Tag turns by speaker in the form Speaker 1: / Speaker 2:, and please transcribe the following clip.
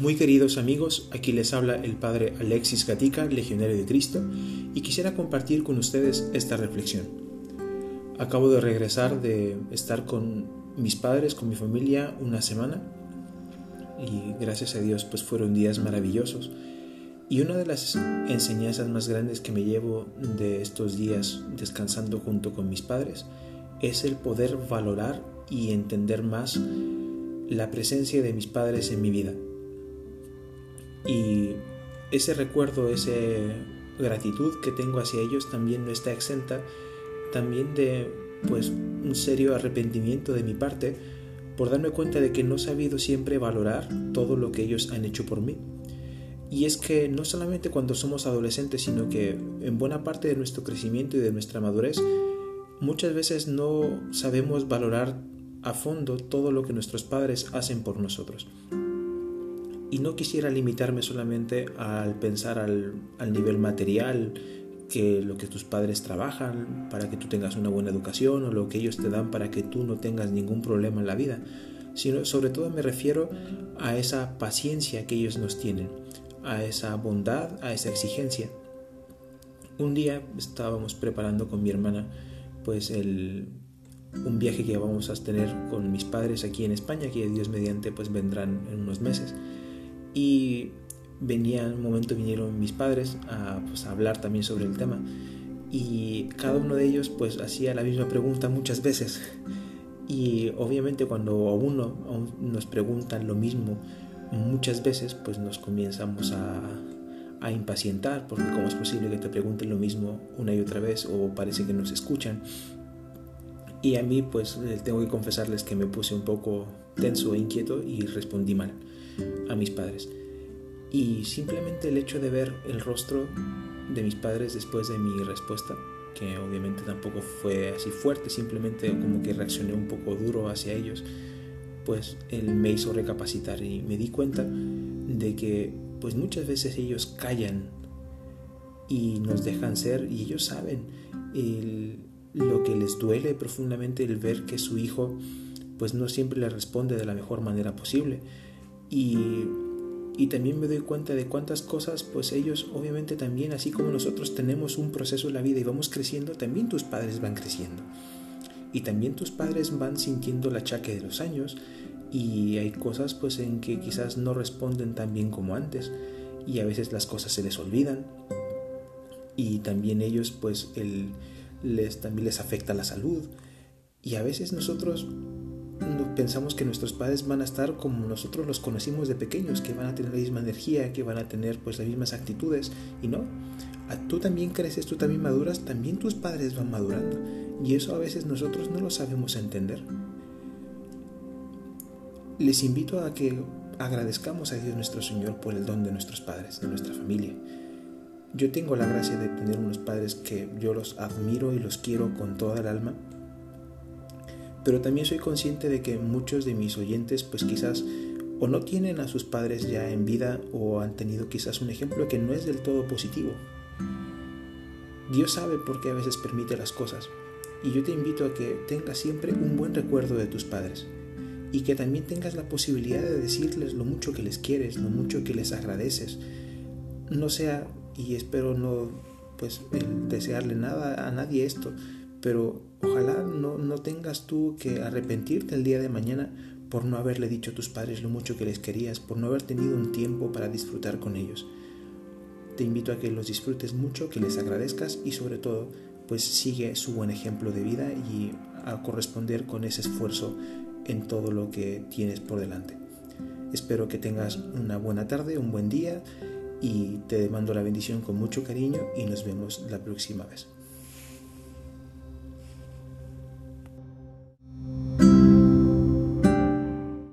Speaker 1: Muy queridos amigos, aquí les habla el Padre Alexis Gatica, Legionario de Cristo, y quisiera compartir con ustedes esta reflexión. Acabo de regresar de estar con mis padres, con mi familia, una semana, y gracias a Dios pues fueron días maravillosos. Y una de las enseñanzas más grandes que me llevo de estos días descansando junto con mis padres es el poder valorar y entender más la presencia de mis padres en mi vida y ese recuerdo, esa gratitud que tengo hacia ellos también no está exenta también de pues un serio arrepentimiento de mi parte por darme cuenta de que no he sabido siempre valorar todo lo que ellos han hecho por mí. Y es que no solamente cuando somos adolescentes, sino que en buena parte de nuestro crecimiento y de nuestra madurez, muchas veces no sabemos valorar a fondo todo lo que nuestros padres hacen por nosotros. Y no quisiera limitarme solamente al pensar al, nivel material, que lo que tus padres trabajan para que tú tengas una buena educación o lo que ellos te dan para que tú no tengas ningún problema en la vida, sino sobre todo me refiero a esa paciencia que ellos nos tienen, a esa bondad, a esa exigencia. Un día estábamos preparando con mi hermana pues el, un viaje que vamos a tener con mis padres aquí en España, que Dios mediante pues vendrán en unos meses. Y venía, en un momento vinieron mis padres a, pues, a hablar también sobre el tema. Y cada uno de ellos pues hacía la misma pregunta muchas veces. Y obviamente cuando a uno nos preguntan lo mismo muchas veces, pues nos comenzamos a, a impacientar, porque cómo es posible que te pregunten lo mismo una y otra vez o parece que nos escuchan. Y a mí pues tengo que confesarles que me puse un poco tenso e inquieto y respondí mal a mis padres. Y simplemente el hecho de ver el rostro de mis padres después de mi respuesta, que obviamente tampoco fue así fuerte, simplemente como que reaccioné un poco duro hacia ellos, pues él me hizo recapacitar y me di cuenta de que pues muchas veces ellos callan y nos dejan ser y ellos saben lo que les duele profundamente el ver que su hijo pues no siempre le responde de la mejor manera posible. Y, y también me doy cuenta de cuántas cosas, pues ellos obviamente también, así como nosotros tenemos un proceso en la vida y vamos creciendo, también tus padres van creciendo. Y también tus padres van sintiendo el achaque de los años y hay cosas pues en que quizás no responden tan bien como antes. Y a veces las cosas se les olvidan. Y también ellos pues el, les, también les afecta la salud y a veces nosotros pensamos que nuestros padres van a estar como nosotros los conocimos de pequeños, que van a tener la misma energía, que van a tener pues las mismas actitudes y no. Tú también creces, tú también maduras, también tus padres van madurando y eso a veces nosotros no lo sabemos entender. Les invito a que agradezcamos a Dios nuestro Señor por el don de nuestros padres, de nuestra familia. Yo tengo la gracia de tener unos padres que yo los admiro y los quiero con toda el alma pero también soy consciente de que muchos de mis oyentes pues quizás o no tienen a sus padres ya en vida o han tenido quizás un ejemplo que no es del todo positivo. Dios sabe por qué a veces permite las cosas y yo te invito a que tengas siempre un buen recuerdo de tus padres y que también tengas la posibilidad de decirles lo mucho que les quieres, lo mucho que les agradeces. No sea, y espero no pues desearle nada a nadie esto, pero ojalá no, no tengas tú que arrepentirte el día de mañana por no haberle dicho a tus padres lo mucho que les querías, por no haber tenido un tiempo para disfrutar con ellos. Te invito a que los disfrutes mucho, que les agradezcas y sobre todo, pues sigue su buen ejemplo de vida y a corresponder con ese esfuerzo en todo lo que tienes por delante. Espero que tengas una buena tarde, un buen día y te mando la bendición con mucho cariño y nos vemos la próxima vez.